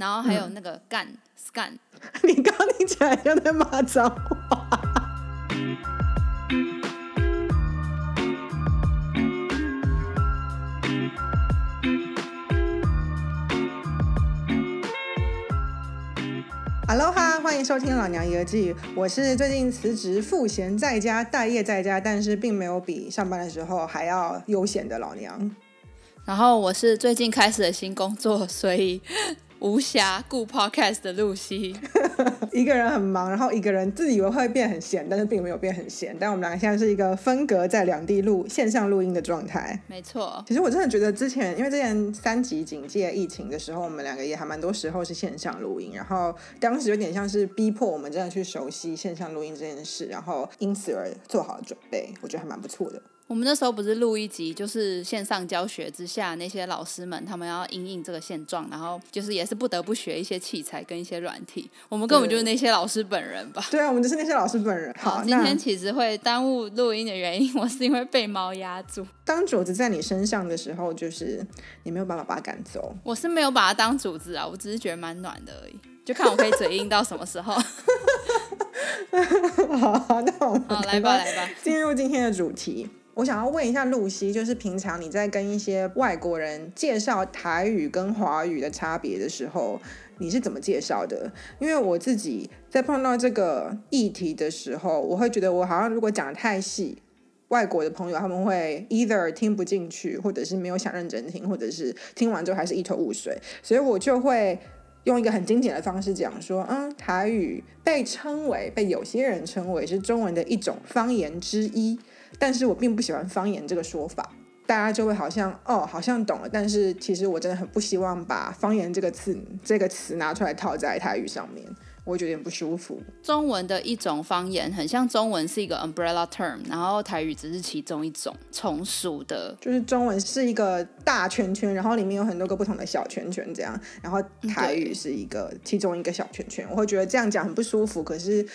然后还有那个干 scan。你刚刚听起来像在骂脏话。Hello 哈，欢迎收听《老娘游记》，我是最近辞职赋闲在家、待业在家，但是并没有比上班的时候还要悠闲的老娘。然后我是最近开始的新工作，所以无暇顾 podcast 的露西。一个人很忙，然后一个人自以为会变很闲，但是并没有变很闲。但我们两个现在是一个分隔在两地录线上录音的状态。没错，其实我真的觉得之前，因为之前三级警戒疫情的时候，我们两个也还蛮多时候是线上录音，然后当时有点像是逼迫我们真的去熟悉线上录音这件事，然后因此而做好了准备，我觉得还蛮不错的。我们那时候不是录一集，就是线上教学之下，那些老师们他们要因应这个现状，然后就是也是不得不学一些器材跟一些软体。我们根本就是那些老师本人吧？对啊，我们就是那些老师本人。好，今天其实会耽误录音的原因，我是因为被猫压住。当主子在你身上的时候，就是你没有办法把它赶走。我是没有把它当主子啊，我只是觉得蛮暖的而已，就看我可以嘴硬到什么时候。好，那我们好来吧，来吧，进入今天的主题。我想要问一下露西，就是平常你在跟一些外国人介绍台语跟华语的差别的时候，你是怎么介绍的？因为我自己在碰到这个议题的时候，我会觉得我好像如果讲的太细，外国的朋友他们会 either 听不进去，或者是没有想认真听，或者是听完之后还是一头雾水，所以我就会用一个很精简的方式讲说，嗯，台语被称为被有些人称为是中文的一种方言之一。但是我并不喜欢方言这个说法，大家就会好像哦，好像懂了。但是其实我真的很不希望把方言这个词这个词拿出来套在台语上面，我会觉得有点不舒服。中文的一种方言，很像中文是一个 umbrella term，然后台语只是其中一种从属的，就是中文是一个大圈圈，然后里面有很多个不同的小圈圈这样，然后台语是一个其中一个小圈圈。我会觉得这样讲很不舒服，可是。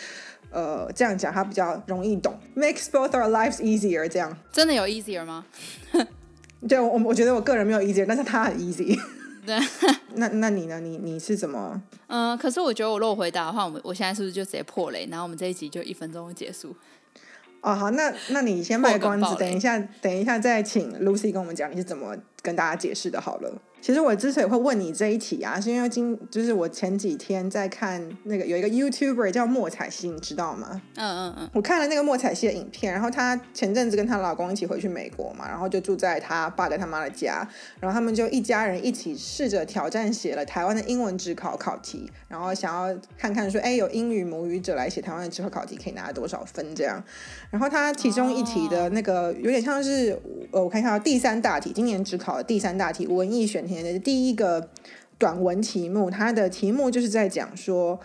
呃，这样讲他比较容易懂，makes both our lives easier。这样真的有 easier 吗？对，我我觉得我个人没有 easier，但是他很 easy。对，那那你呢？你你是怎么？嗯，可是我觉得我如果回答的话，我们我现在是不是就直接破雷？然后我们这一集就一分钟结束？哦，好，那那你先卖关子，等一下，等一下再请 Lucy 跟我们讲你是怎么跟大家解释的。好了。其实我之所以会问你这一题啊，是因为今就是我前几天在看那个有一个 YouTuber 叫莫彩希，你知道吗？嗯嗯嗯。我看了那个莫彩希的影片，然后她前阵子跟她老公一起回去美国嘛，然后就住在她爸跟她妈的家，然后他们就一家人一起试着挑战写了台湾的英文职考考题，然后想要看看说，哎，有英语母语者来写台湾的职考考题可以拿多少分这样。然后他其中一题的那个有点像是，呃，我看一下第三大题，今年职考的第三大题文艺选题。第一个短文题目，它的题目就是在讲说，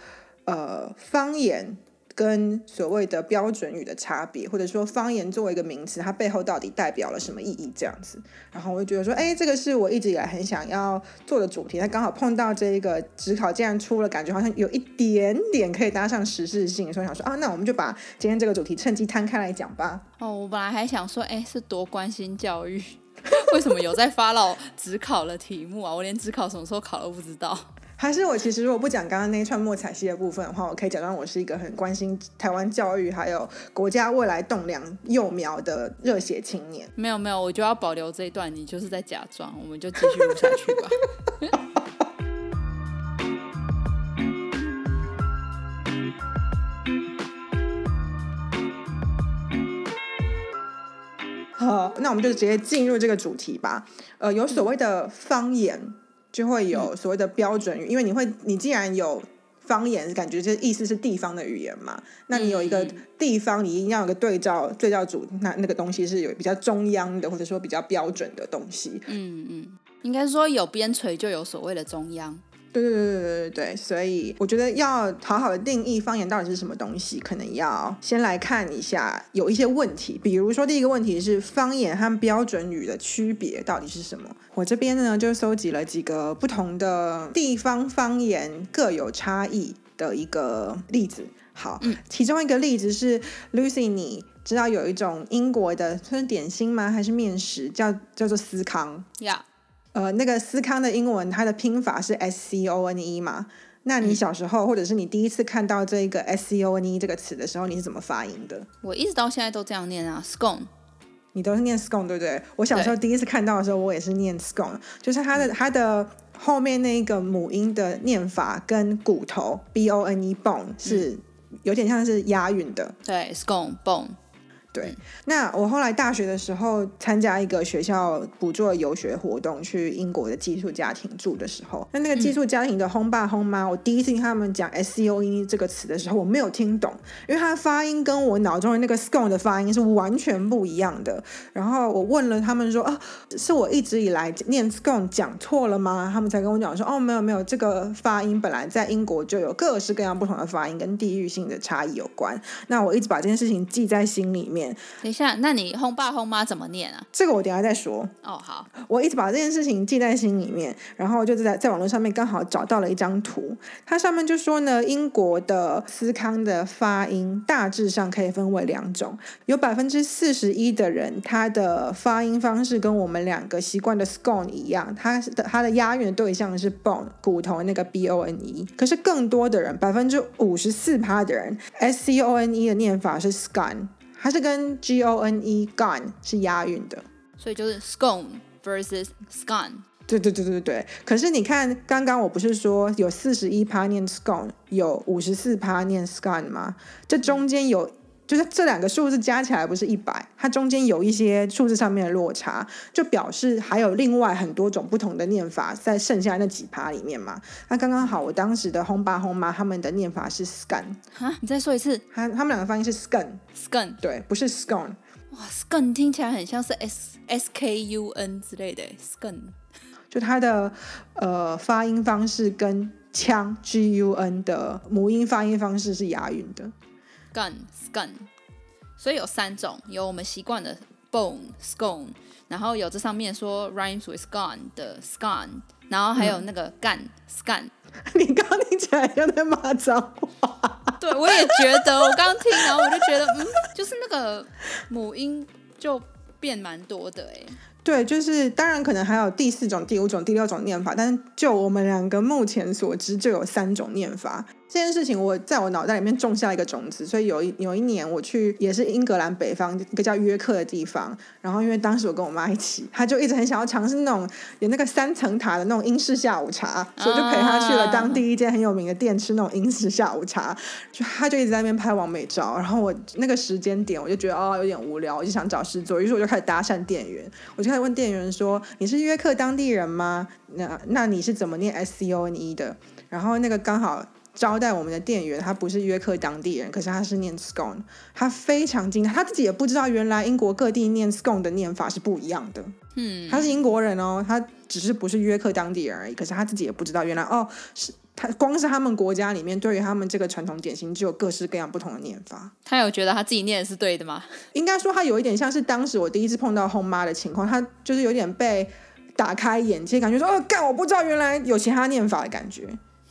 呃，方言跟所谓的标准语的差别，或者说方言作为一个名词，它背后到底代表了什么意义？这样子，然后我就觉得说，哎，这个是我一直以来很想要做的主题，它刚好碰到这一个职考竟然出了，感觉好像有一点点可以搭上时事性，所以想说啊，那我们就把今天这个主题趁机摊开来讲吧。哦，我本来还想说，哎，是多关心教育。为什么有在发老只考了题目啊？我连只考什么时候考都不知道。还是我其实如果不讲刚刚那一串莫彩西的部分的话，我可以假装我是一个很关心台湾教育还有国家未来栋梁幼苗的热血青年。没有没有，我就要保留这一段，你就是在假装，我们就继续录下去吧。好，那我们就直接进入这个主题吧。呃，有所谓的方言，就会有所谓的标准语，因为你会，你既然有方言，感觉这意思是地方的语言嘛，那你有一个地方，你一定要有个对照对照组，那那个东西是有比较中央的，或者说比较标准的东西。嗯嗯，应该说有边陲就有所谓的中央。对对对对对对对，所以我觉得要好好的定义方言到底是什么东西，可能要先来看一下有一些问题，比如说第一个问题是方言和标准语的区别到底是什么？我这边呢就搜集了几个不同的地方方言各有差异的一个例子。好，其中一个例子是 Lucy，你知道有一种英国的算是点心吗？还是面食？叫叫做司康呀。呃，那个思康的英文它的拼法是 S C O N E 嘛？那你小时候或者是你第一次看到这个 S C O N E 这个词的时候，你是怎么发音的？我一直到现在都这样念啊，scone。你都是念 scone 对不对？我小时候第一次看到的时候，我也是念 scone，就是它的它的后面那个母音的念法跟骨头 B O N E bone 是有点像是押韵的。对，scone bone。对，那我后来大学的时候参加一个学校补助游学活动，去英国的寄宿家庭住的时候，那那个寄宿家庭的轰爸轰妈，我第一次听他们讲 S C O E 这个词的时候，我没有听懂，因为他的发音跟我脑中的那个 scone 的发音是完全不一样的。然后我问了他们说，啊，是我一直以来念 scone 讲错了吗？他们才跟我讲说，哦，没有没有，这个发音本来在英国就有各式各样不同的发音，跟地域性的差异有关。那我一直把这件事情记在心里面。等一下，那你轰爸轰妈怎么念啊？这个我等下再说。哦，好，我一直把这件事情记在心里面，然后就是在在网络上面刚好找到了一张图，它上面就说呢，英国的斯康的发音大致上可以分为两种，有百分之四十一的人，他的发音方式跟我们两个习惯的 scone 一样，他的它的押韵的对象是 bone 骨头那个 b o n e，可是更多的人，百分之五十四趴的人，s c o n e 的念法是 scone。它是跟 G O N E gone 是押韵的，所以就是 scone versus scone。对对对对对。可是你看，刚刚我不是说有四十一趴念 scone，有五十四趴念 scone 吗？这中间有。就是这两个数字加起来不是一百，它中间有一些数字上面的落差，就表示还有另外很多种不同的念法在剩下那几趴里面嘛。那刚刚好，我当时的轰爸轰妈他们的念法是 scan 啊，你再说一次，他他们两个发音是 scan，scan 对，不是 scone。哇，scan 听起来很像是 s s k u n 之类的 scan，就它的呃发音方式跟枪 g u n 的母音发音方式是押韵的。Gun scon 所以有三种，有我们习惯的 bone scone，然后有这上面说 rhymes with gone 的 scone，然后还有那个 gun scon。你刚听起来像在骂脏话。对，我也觉得，我刚听，然后我就觉得，嗯，就是那个母音就变蛮多的，哎。对，就是当然可能还有第四种、第五种、第六种念法，但是就我们两个目前所知，就有三种念法。这件事情我在我脑袋里面种下一个种子，所以有一有一年我去也是英格兰北方一个叫约克的地方，然后因为当时我跟我妈一起，她就一直很想要尝试那种有那个三层塔的那种英式下午茶，所以就陪她去了当地一间很有名的店吃那种英式下午茶，就她就一直在那边拍完美照，然后我那个时间点我就觉得哦有点无聊，我就想找事做，于是我就开始搭讪店员，我就开始问店员说你是约克当地人吗？那那你是怎么念 S C O N E 的？然后那个刚好。招待我们的店员，他不是约克当地人，可是他是念 scone，他非常惊讶，他自己也不知道原来英国各地念 scone 的念法是不一样的。嗯，他是英国人哦，他只是不是约克当地人而已，可是他自己也不知道原来哦，是他光是他们国家里面对于他们这个传统点心就有各式各样不同的念法。他有觉得他自己念的是对的吗？应该说他有一点像是当时我第一次碰到后妈的情况，他就是有点被打开眼界，感觉说哦，干我不知道原来有其他念法的感觉。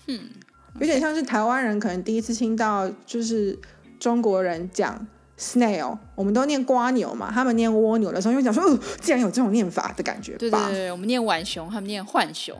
嗯。有点像是台湾人可能第一次听到，就是中国人讲 snail，我们都念瓜牛嘛，他们念蜗牛的时候，又讲说，哦，竟然有这种念法的感觉。对对对，我们念浣熊，他们念浣熊，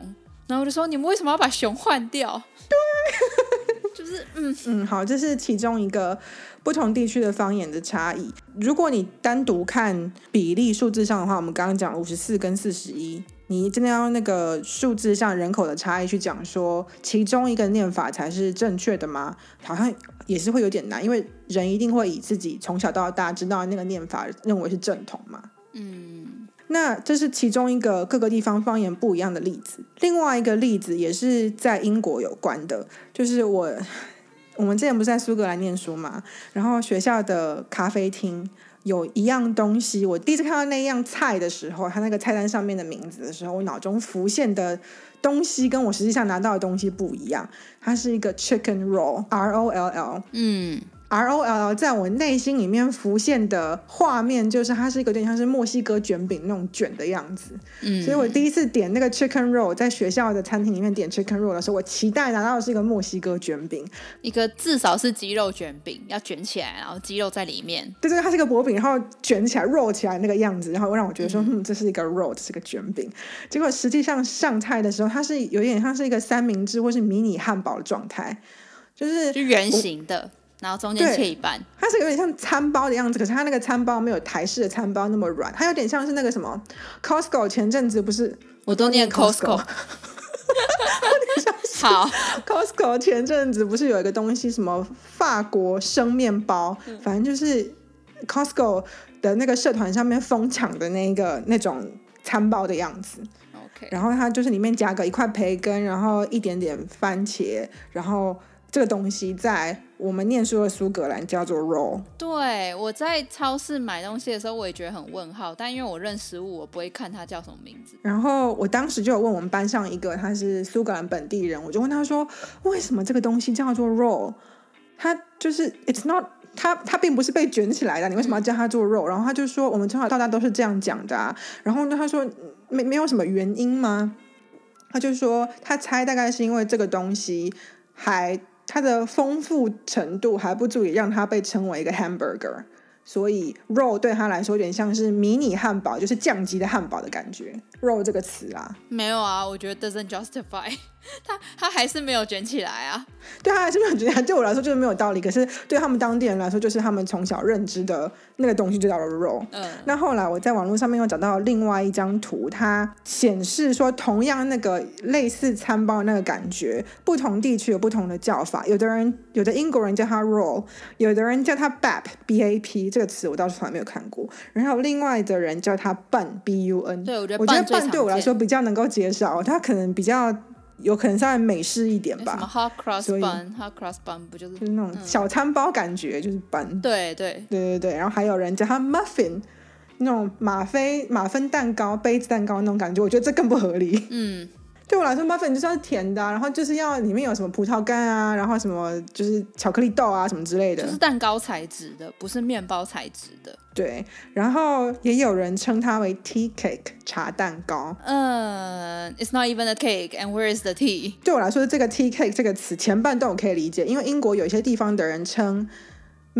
然后我就说，你们为什么要把熊换掉？对，就是嗯嗯，好，这是其中一个不同地区的方言的差异。如果你单独看比例数字上的话，我们刚刚讲五十四跟四十一。你真的要那个数字上人口的差异去讲说，其中一个念法才是正确的吗？好像也是会有点难，因为人一定会以自己从小到大知道那个念法认为是正统嘛。嗯，那这是其中一个各个地方方言不一样的例子。另外一个例子也是在英国有关的，就是我我们之前不是在苏格兰念书嘛，然后学校的咖啡厅。有一样东西，我第一次看到那样菜的时候，它那个菜单上面的名字的时候，我脑中浮现的东西跟我实际上拿到的东西不一样。它是一个 chicken roll，R O L L。嗯，R O L L 在我内心里面浮现的画面，就是它是一个有点像是墨西哥卷饼那种卷的样子。嗯，所以我第一次点那个 chicken roll，在学校的餐厅里面点 chicken roll 的时候，我期待拿到的是一个墨西哥卷饼。一个至少是鸡肉卷饼，要卷起来，然后鸡肉在里面。对对，它是一个薄饼，然后卷起来 roll 起来那个样子，然后让我觉得说，嗯，这是一个 roll，这是个卷饼。结果实际上上菜的时候，它是有点像是一个三明治或是迷你汉堡的状态，就是就圆形的。然后中间切一半，它是有点像餐包的样子，可是它那个餐包没有台式的餐包那么软，它有点像是那个什么 Costco 前阵子不是我都念 Costco，好。Costco 前阵子不是有一个东西什么法国生面包，反正就是 Costco 的那个社团上面疯抢的那个那种餐包的样子。OK，然后它就是里面夹个一块培根，然后一点点番茄，然后。这个东西在我们念书的苏格兰叫做 roll。对，我在超市买东西的时候，我也觉得很问号。但因为我认食物，我不会看它叫什么名字。然后我当时就有问我们班上一个，他是苏格兰本地人，我就问他说：“为什么这个东西叫做 roll？” 他就是 “it's not”，他他并不是被卷起来的，你为什么要叫它做 roll？然后他就说：“我们从小到大都是这样讲的。”啊。然后呢，他说：“没没有什么原因吗？”他就说他猜大概是因为这个东西还。它的丰富程度还不足以让它被称为一个 hamburger，所以肉对他来说有点像是迷你汉堡，就是降级的汉堡的感觉。肉这个词啊，没有啊，我觉得 doesn't justify。他他还是没有卷起来啊，对他还是没有卷起来。对我来说就是没有道理，可是对他们当地人来说，就是他们从小认知的那个东西就叫做 roll。嗯，那后来我在网络上面又找到另外一张图，它显示说同样那个类似餐包那个感觉，不同地区有不同的叫法。有的人有的英国人叫它 roll，有的人叫它 bap b a p 这个词我倒是从来没有看过。然后另外的人叫它 bun b u n。对，我觉得我觉得 bun 对我来说比较能够接受，它可能比较。有可能稍微美式一点吧，什么 hot cross bun，hot cross bun 不就是就是那种小餐包感觉，就是 bun。对对对对对，然后还有人叫它 muffin，那种马啡马芬蛋糕、杯子蛋糕那种感觉，我觉得这更不合理。嗯。对我来说，muffin 就是要甜的，然后就是要里面有什么葡萄干啊，然后什么就是巧克力豆啊什么之类的。就是蛋糕材质的，不是面包材质的。对，然后也有人称它为 tea cake 茶蛋糕。嗯，It's not even a cake, and where is the tea？对我来说，这个 tea cake 这个词前半段我可以理解，因为英国有一些地方的人称。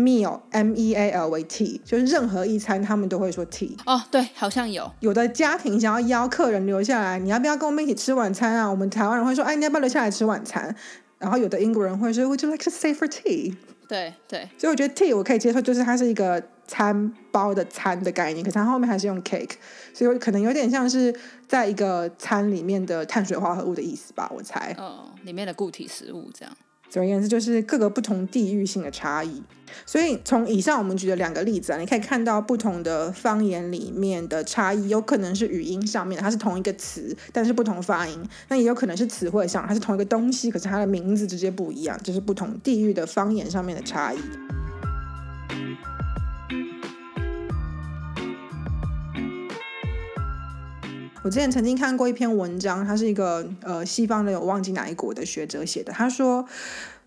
Meal m e a l 为 t，就是任何一餐他们都会说 t。哦，对，好像有。有的家庭想要邀客人留下来，你要不要跟我们一起吃晚餐啊？我们台湾人会说，哎，你要不要留下来吃晚餐？然后有的英国人会说，Would you like to stay for tea？对对。所以我觉得 tea 我可以接受，就是它是一个餐包的餐的概念，可是它后面还是用 cake，所以可能有点像是在一个餐里面的碳水化合物的意思吧，我猜。哦，里面的固体食物这样。总而言之，就是各个不同地域性的差异。所以从以上我们举的两个例子啊，你可以看到不同的方言里面的差异，有可能是语音上面它是同一个词，但是不同发音；那也有可能是词汇上，它是同一个东西，可是它的名字直接不一样，就是不同地域的方言上面的差异。我之前曾经看过一篇文章，他是一个呃西方的，我忘记哪一国的学者写的。他说，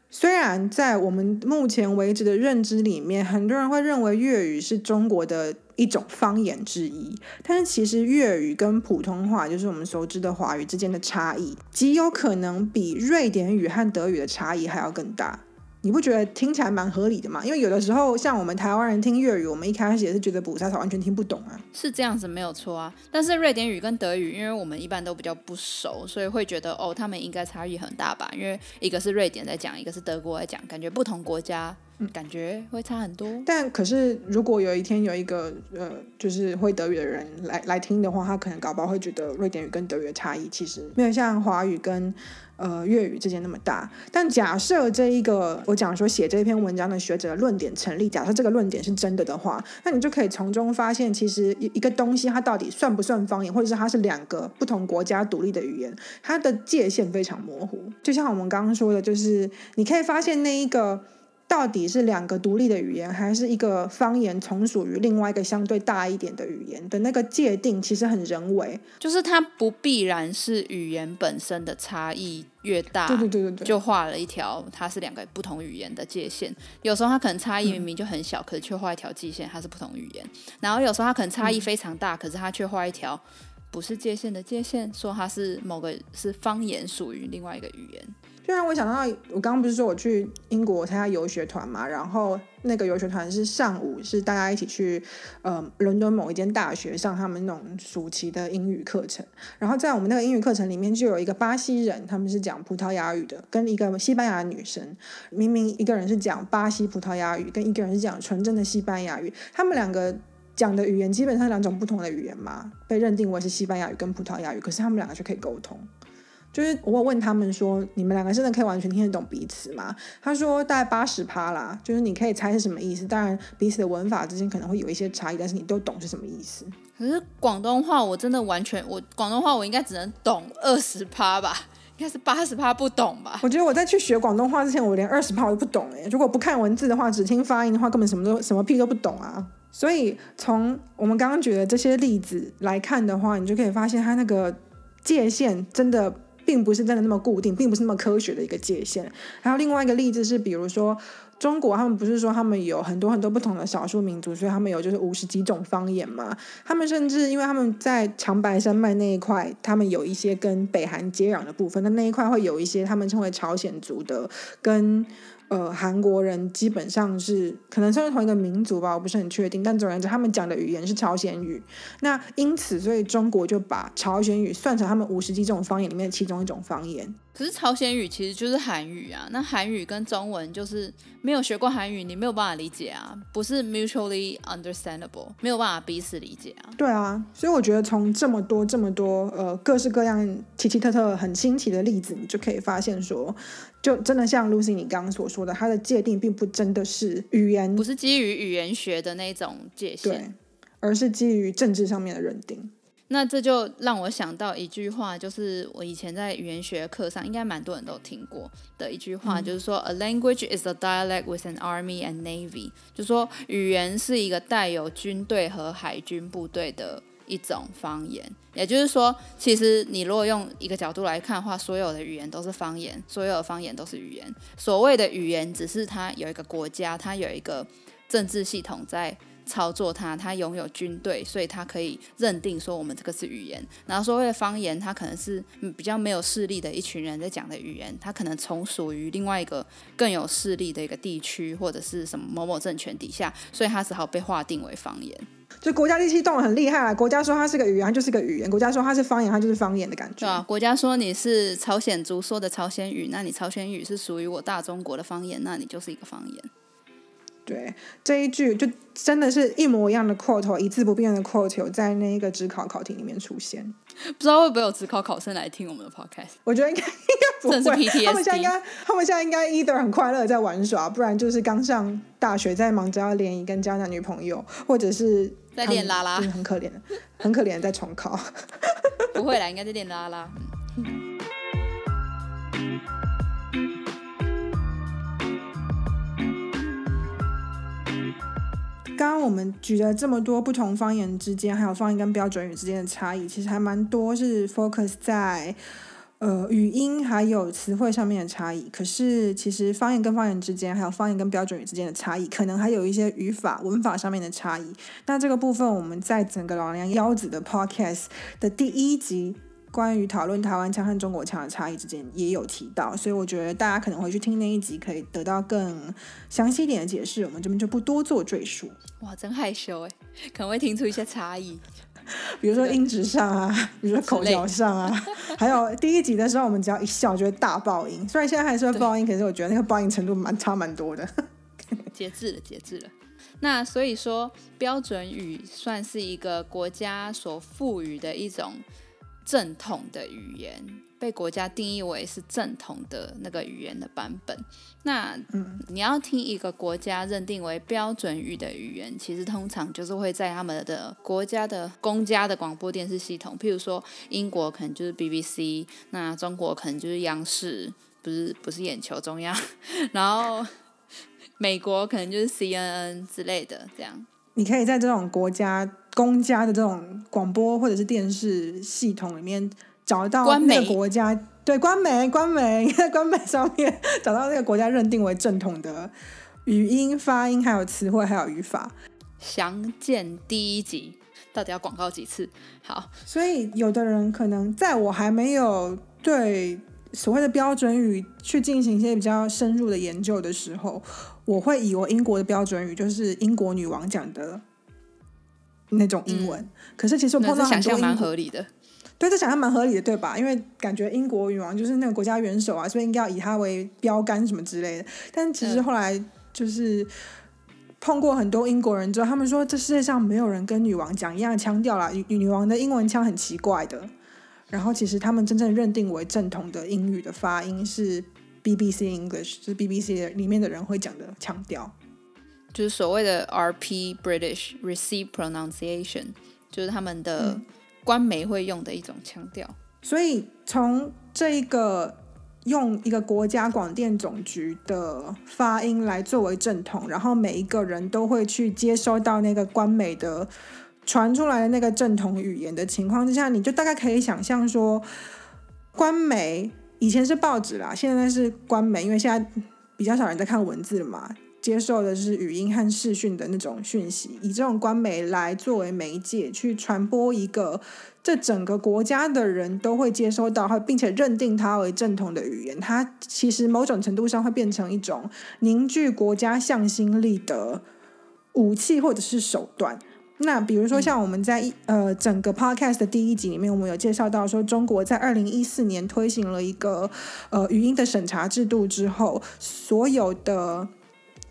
虽然在我们目前为止的认知里面，很多人会认为粤语是中国的一种方言之一，但是其实粤语跟普通话，就是我们熟知的华语之间的差异，极有可能比瑞典语和德语的差异还要更大。你不觉得听起来蛮合理的吗？因为有的时候，像我们台湾人听粤语，我们一开始也是觉得补沙草完全听不懂啊。是这样子，没有错啊。但是瑞典语跟德语，因为我们一般都比较不熟，所以会觉得哦，他们应该差异很大吧？因为一个是瑞典在讲，一个是德国在讲，感觉不同国家，感觉会差很多。但可是，如果有一天有一个呃，就是会德语的人来来听的话，他可能搞不好会觉得瑞典语跟德语的差异其实没有像华语跟。呃，粤语之间那么大，但假设这一个我讲说写这篇文章的学者的论点成立，假设这个论点是真的的话，那你就可以从中发现，其实一一个东西它到底算不算方言，或者是它是两个不同国家独立的语言，它的界限非常模糊。就像我们刚刚说的，就是你可以发现那一个到底是两个独立的语言，还是一个方言从属于另外一个相对大一点的语言的那个界定，其实很人为。就是它不必然是语言本身的差异越大，对对对对对，就画了一条它是两个不同语言的界限。有时候它可能差异明明就很小，可是却画一条界限，它是不同语言。然后有时候它可能差异非常大，可是它却画一条不是界限的界限，说它是某个是方言属于另外一个语言。就让我想到，我刚刚不是说我去英国参加游学团嘛，然后那个游学团是上午是大家一起去呃伦敦某一间大学上他们那种暑期的英语课程，然后在我们那个英语课程里面就有一个巴西人，他们是讲葡萄牙语的，跟一个西班牙女生，明明一个人是讲巴西葡萄牙语，跟一个人是讲纯正的西班牙语，他们两个讲的语言基本上两种不同的语言嘛，被认定为是西班牙语跟葡萄牙语，可是他们两个就可以沟通。就是我问他们说，你们两个真的可以完全听得懂彼此吗？他说大概八十趴啦，就是你可以猜是什么意思。当然彼此的文法之间可能会有一些差异，但是你都懂是什么意思。可是广东话我真的完全，我广东话我应该只能懂二十趴吧，应该是八十趴不懂吧？我觉得我在去学广东话之前，我连二十趴我都不懂哎。如果不看文字的话，只听发音的话，根本什么都什么屁都不懂啊。所以从我们刚刚举的这些例子来看的话，你就可以发现它那个界限真的。并不是真的那么固定，并不是那么科学的一个界限。还有另外一个例子是，比如说中国，他们不是说他们有很多很多不同的少数民族，所以他们有就是五十几种方言嘛。他们甚至因为他们在长白山脉那一块，他们有一些跟北韩接壤的部分，那那一块会有一些他们称为朝鲜族的跟。呃，韩国人基本上是可能算是同一个民族吧，我不是很确定。但总而言之，他们讲的语言是朝鲜语。那因此，所以中国就把朝鲜语算成他们五十几种方言里面的其中一种方言。可是朝鲜语其实就是韩语啊，那韩语跟中文就是没有学过韩语，你没有办法理解啊，不是 mutually understandable，没有办法彼此理解啊。对啊，所以我觉得从这么多这么多呃各式各样奇奇特特很新奇的例子，你就可以发现说，就真的像 Lucy 你刚刚所说的，它的界定并不真的是语言，不是基于语言学的那种界限，对，而是基于政治上面的认定。那这就让我想到一句话，就是我以前在语言学课上应该蛮多人都听过的一句话，就是说，A language is a dialect with an army and navy，就说语言是一个带有军队和海军部队的一种方言。也就是说，其实你如果用一个角度来看的话，所有的语言都是方言，所有的方言都是语言。所谓的语言，只是它有一个国家，它有一个政治系统在。操作它，它拥有军队，所以它可以认定说我们这个是语言。然后所谓的方言，它可能是比较没有势力的一群人在讲的语言，它可能从属于另外一个更有势力的一个地区或者是什么某某政权底下，所以它只好被划定为方言。就国家力气动得很厉害啊！国家说它是个语言，它就是个语言；国家说它是方言，它就是方言的感觉。对啊，国家说你是朝鲜族说的朝鲜语，那你朝鲜语是属于我大中国的方言，那你就是一个方言。对这一句，就真的是一模一样的 quote，一字不变的 quote，有在那一个职考考题里面出现。不知道会不会有职考考生来听我们的 podcast？我觉得应该应该不会。他们现在应该，他们现在应该 either 很快乐在玩耍，不然就是刚上大学在忙着要联谊跟交男女朋友，或者是在练拉拉，很可怜，很可怜在重考。不会啦，应该在练拉拉。刚刚我们举了这么多不同方言之间，还有方言跟标准语之间的差异，其实还蛮多是 focus 在呃语音还有词汇上面的差异。可是其实方言跟方言之间，还有方言跟标准语之间的差异，可能还有一些语法文法上面的差异。那这个部分我们在整个老梁腰子的 podcast 的第一集。关于讨论台湾腔和中国腔的差异之间也有提到，所以我觉得大家可能回去听那一集，可以得到更详细一点的解释。我们这边就不多做赘述。哇，真害羞哎，可能会听出一些差异，比如说音质上啊，比如说口条上啊，还有第一集的时候，我们只要一笑就会大爆音。虽然现在还是会爆音，可是我觉得那个爆音程度蛮差蛮多的。节制了，节制了。那所以说，标准语算是一个国家所赋予的一种。正统的语言被国家定义为是正统的那个语言的版本。那你要听一个国家认定为标准语的语言，其实通常就是会在他们的国家的公家的广播电视系统，譬如说英国可能就是 BBC，那中国可能就是央视，不是不是眼球中央，然后美国可能就是 CNN 之类的这样。你可以在这种国家公家的这种广播或者是电视系统里面找到那个国家对官媒官媒在 官媒上面找到那个国家认定为正统的语音发音，还有词汇，还有语法。详见第一集，到底要广告几次？好，所以有的人可能在我还没有对所谓的标准语去进行一些比较深入的研究的时候。我会以为英国的标准语就是英国女王讲的那种英文，可是其实我碰到想象蛮合理的，对，这想象蛮合理的，对吧？因为感觉英国女王就是那个国家元首啊，所以应该要以她为标杆什么之类的。但其实后来就是碰过很多英国人之后，他们说这世界上没有人跟女王讲一样腔调啦，女女王的英文腔很奇怪的。然后其实他们真正认定为正统的英语的发音是。BBC English 就是 BBC 里面的人会讲的腔调，就是所谓的 RP British Received Pronunciation，就是他们的官媒会用的一种腔调。所以从这一个用一个国家广电总局的发音来作为正统，然后每一个人都会去接收到那个官媒的传出来的那个正统语言的情况之下，你就大概可以想象说，官媒。以前是报纸啦，现在是官媒，因为现在比较少人在看文字了嘛，接受的是语音和视讯的那种讯息，以这种官媒来作为媒介去传播一个这整个国家的人都会接收到，并且认定它为正统的语言，它其实某种程度上会变成一种凝聚国家向心力的武器或者是手段。那比如说，像我们在一呃整个 podcast 的第一集里面，我们有介绍到说，中国在二零一四年推行了一个呃语音的审查制度之后，所有的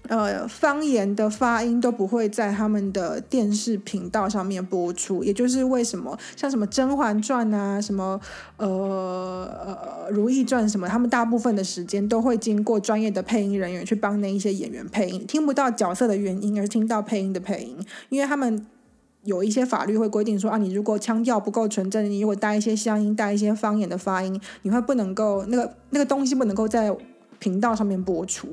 呃方言的发音都不会在他们的电视频道上面播出。也就是为什么像什么《甄嬛传》啊，什么呃呃《如懿传》什么，他们大部分的时间都会经过专业的配音人员去帮那一些演员配音，听不到角色的原因，而听到配音的配音，因为他们。有一些法律会规定说啊，你如果腔调不够纯正，你如果带一些乡音、带一些方言的发音，你会不能够那个那个东西不能够在频道上面播出。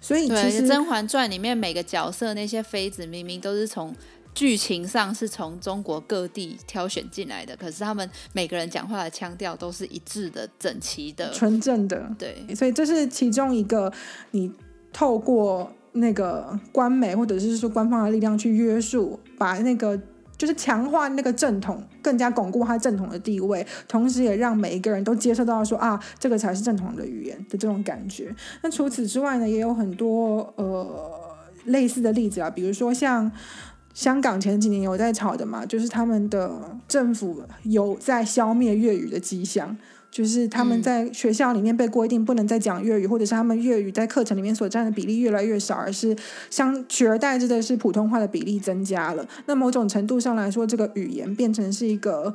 所以其实《甄嬛传》里面每个角色那些妃子明明都是从剧情上是从中国各地挑选进来的，可是他们每个人讲话的腔调都是一致的、整齐的、纯正的。对，所以这是其中一个你透过。那个官媒或者是说官方的力量去约束，把那个就是强化那个正统，更加巩固它正统的地位，同时也让每一个人都接受到说啊，这个才是正统的语言的这种感觉。那除此之外呢，也有很多呃类似的例子啊，比如说像香港前几年有在炒的嘛，就是他们的政府有在消灭粤语的迹象。就是他们在学校里面被规定不能再讲粤语，或者是他们粤语在课程里面所占的比例越来越少，而是相取而代之的是普通话的比例增加了。那某种程度上来说，这个语言变成是一个。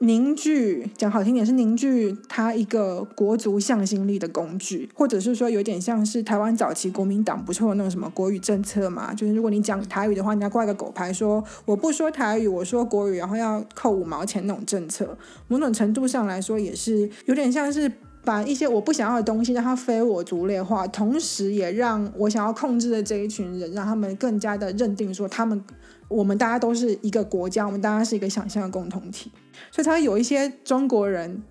凝聚讲好听点是凝聚它一个国族向心力的工具，或者是说有点像是台湾早期国民党不错的那种什么国语政策嘛，就是如果你讲台语的话，你要挂个狗牌说我不说台语，我说国语，然后要扣五毛钱那种政策。某种程度上来说，也是有点像是把一些我不想要的东西让它非我族类化，同时也让我想要控制的这一群人，让他们更加的认定说他们。我们大家都是一个国家，我们大家是一个想象的共同体，所以他有一些中国人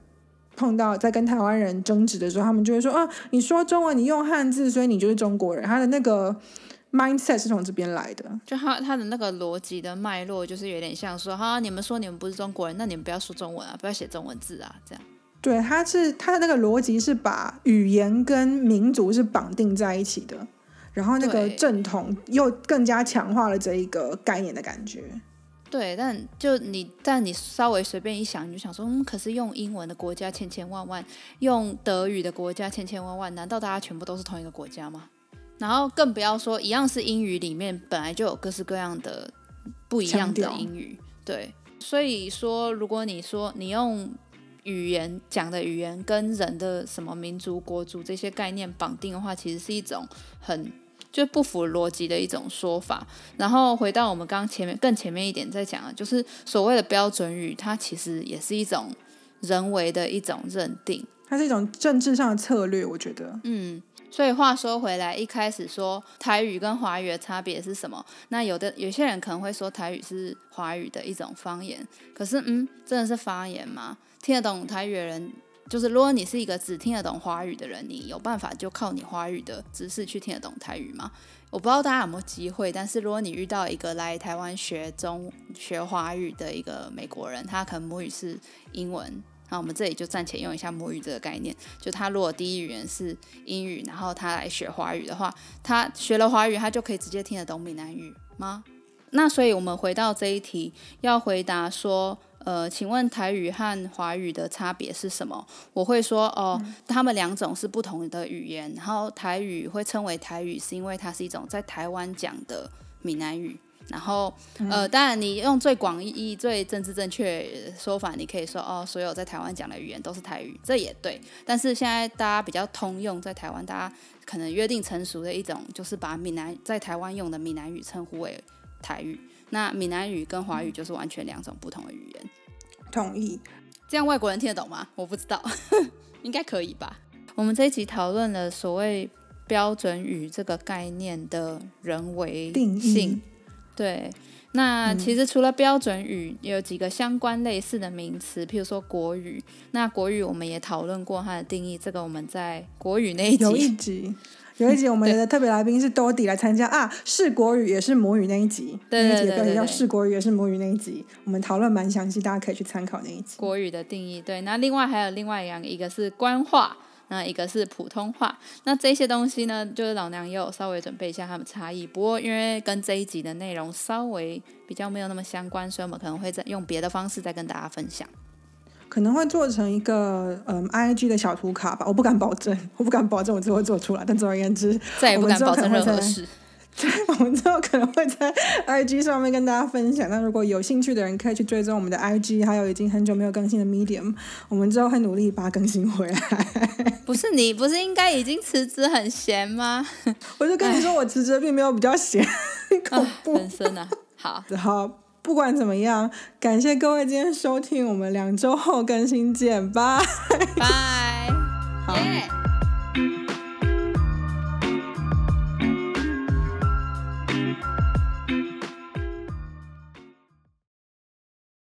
碰到在跟台湾人争执的时候，他们就会说：“啊，你说中文，你用汉字，所以你就是中国人。”他的那个 mindset 是从这边来的，就他他的那个逻辑的脉络，就是有点像说：“哈，你们说你们不是中国人，那你们不要说中文啊，不要写中文字啊，这样。”对，他是他的那个逻辑是把语言跟民族是绑定在一起的。然后那个正统又更加强化了这一个概念的感觉。对，但就你，但你稍微随便一想，你就想说，嗯，可是用英文的国家千千万万，用德语的国家千千万万，难道大家全部都是同一个国家吗？然后更不要说，一样是英语里面本来就有各式各样的不一样的英语。对，所以说，如果你说你用语言讲的语言跟人的什么民族、国族这些概念绑定的话，其实是一种很。就不符逻辑的一种说法。然后回到我们刚刚前面更前面一点再讲啊，就是所谓的标准语，它其实也是一种人为的一种认定。它是一种政治上的策略，我觉得。嗯，所以话说回来，一开始说台语跟华语的差别是什么？那有的有些人可能会说台语是华语的一种方言，可是嗯，真的是方言吗？听得懂台语的人，就是如果你是一个只听得懂华语的人，你有办法就靠你华语的知识去听得懂台语吗？我不知道大家有没有机会，但是如果你遇到一个来台湾学中学华语的一个美国人，他可能母语是英文，那我们这里就暂且用一下母语这个概念，就他如果第一语言是英语，然后他来学华语的话，他学了华语，他就可以直接听得懂闽南语吗？那所以我们回到这一题，要回答说。呃，请问台语和华语的差别是什么？我会说哦，他们两种是不同的语言。然后台语会称为台语，是因为它是一种在台湾讲的闽南语。然后呃，当然你用最广义、最政治正确说法，你可以说哦，所有在台湾讲的语言都是台语，这也对。但是现在大家比较通用，在台湾大家可能约定成熟的一种，就是把闽南在台湾用的闽南语称呼为台语。那闽南语跟华语就是完全两种不同的语言。同意，这样外国人听得懂吗？我不知道，应该可以吧。我们这一集讨论了所谓标准语这个概念的人为定性。对，那其实除了标准语，有几个相关类似的名词，譬如说国语。那国语我们也讨论过它的定义，这个我们在国语那一集。有一集 我们的特别来宾是多迪来参加啊，是国语也是母语那一集，那一集的标题叫“是国语也是母语”那一集，我们讨论蛮详细，大家可以去参考那一集。国语的定义，对，那另外还有另外两个，一个是官话，那一个是普通话。那这些东西呢，就是老娘也有稍微准备一下它们差异，不过因为跟这一集的内容稍微比较没有那么相关，所以我们可能会再用别的方式再跟大家分享。可能会做成一个嗯 I G 的小图卡吧，我不敢保证，我不敢保证我最后会做出来。但总而言之，再也不敢保证任何事。对，我们之后可能会在 I G 上面跟大家分享。那如果有兴趣的人，可以去追踪我们的 I G，还有已经很久没有更新的 Medium，我们之后会努力把它更新回来。不是你，不是应该已经辞职很闲吗？我就跟你说，我辞职并没有比较闲，恐怖。人生啊，好，好。不管怎么样，感谢各位今天收听，我们两周后更新见，拜。拜，好。